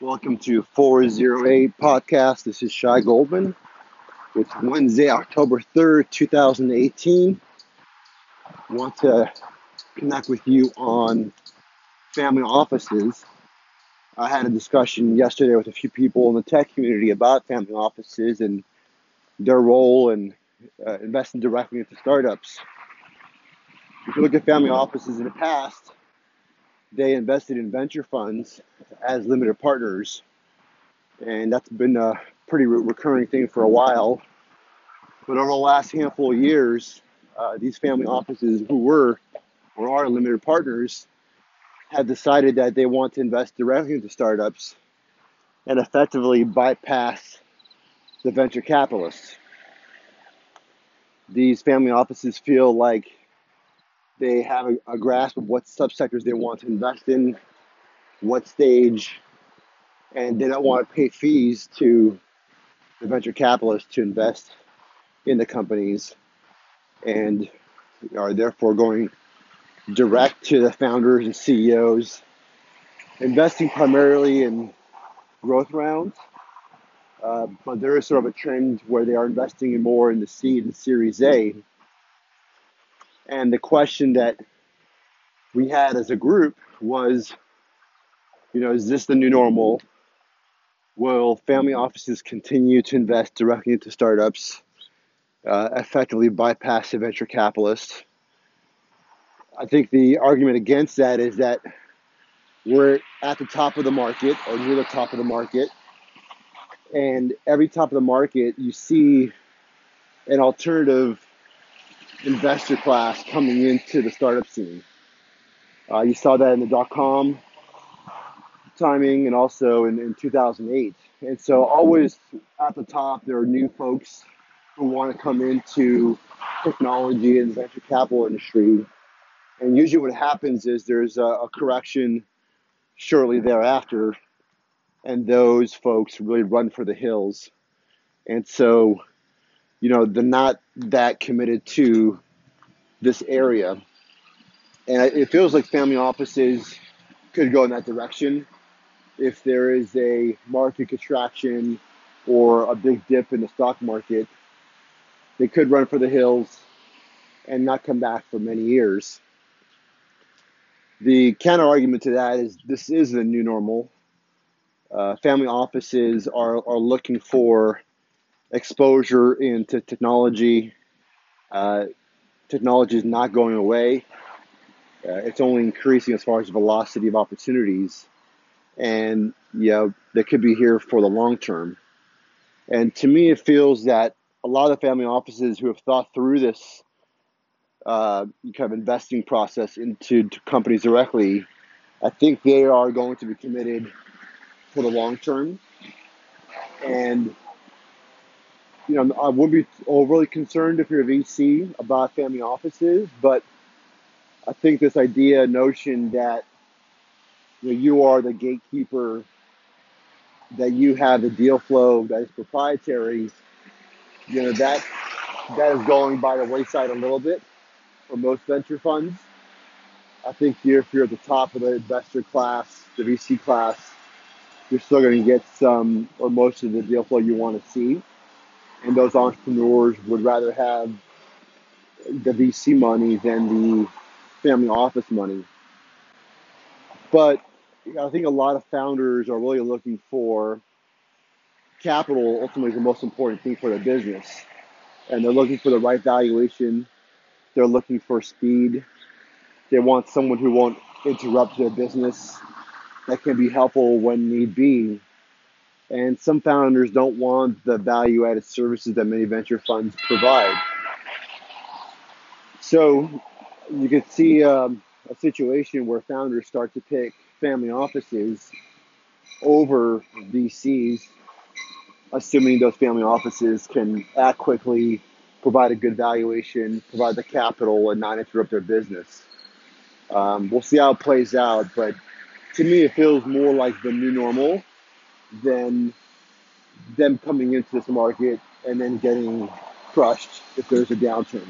Welcome to 408 Podcast. This is Shai Goldman. It's Wednesday, October 3rd, 2018. I want to connect with you on family offices. I had a discussion yesterday with a few people in the tech community about family offices and their role in uh, investing directly into startups. If you look at family offices in the past, they invested in venture funds as limited partners, and that's been a pretty re- recurring thing for a while. But over the last handful of years, uh, these family offices who were or are limited partners have decided that they want to invest directly into startups and effectively bypass the venture capitalists. These family offices feel like they have a, a grasp of what subsectors they want to invest in, what stage, and they don't want to pay fees to the venture capitalists to invest in the companies and are therefore going direct to the founders and CEOs, investing primarily in growth rounds. Uh, but there is sort of a trend where they are investing more in the seed and Series A and the question that we had as a group was, you know, is this the new normal? Will family offices continue to invest directly into startups, uh, effectively bypass the venture capitalists? I think the argument against that is that we're at the top of the market or near the top of the market. And every top of the market, you see an alternative investor class coming into the startup scene. Uh, you saw that in the dot com timing and also in, in 2008. And so, always at the top, there are new folks who want to come into technology and venture capital industry. And usually, what happens is there's a, a correction shortly thereafter, and those folks really run for the hills. And so, you know, they're not that committed to this area. And it feels like family offices could go in that direction if there is a market contraction or a big dip in the stock market. They could run for the hills and not come back for many years. The counter argument to that is this is the new normal. Uh, family offices are, are looking for exposure into technology. Uh, technology is not going away. Uh, it's only increasing as far as velocity of opportunities, and you know they could be here for the long term. And to me, it feels that a lot of family offices who have thought through this uh, kind of investing process into companies directly, I think they are going to be committed for the long term. And you know, I wouldn't be overly concerned if you're a VC about family offices, but I think this idea, notion that you, know, you are the gatekeeper, that you have the deal flow that is proprietary, you know, that that is going by the wayside a little bit for most venture funds. I think here, if you're at the top of the investor class, the VC class, you're still going to get some or most of the deal flow you want to see and those entrepreneurs would rather have the VC money than the family office money. But I think a lot of founders are really looking for capital, ultimately, is the most important thing for their business. And they're looking for the right valuation, they're looking for speed. They want someone who won't interrupt their business, that can be helpful when need be, and some founders don't want the value added services that many venture funds provide. So you could see um, a situation where founders start to pick family offices over VCs, assuming those family offices can act quickly, provide a good valuation, provide the capital, and not interrupt their business. Um, we'll see how it plays out, but to me, it feels more like the new normal than them coming into this market and then getting crushed if there's a downturn.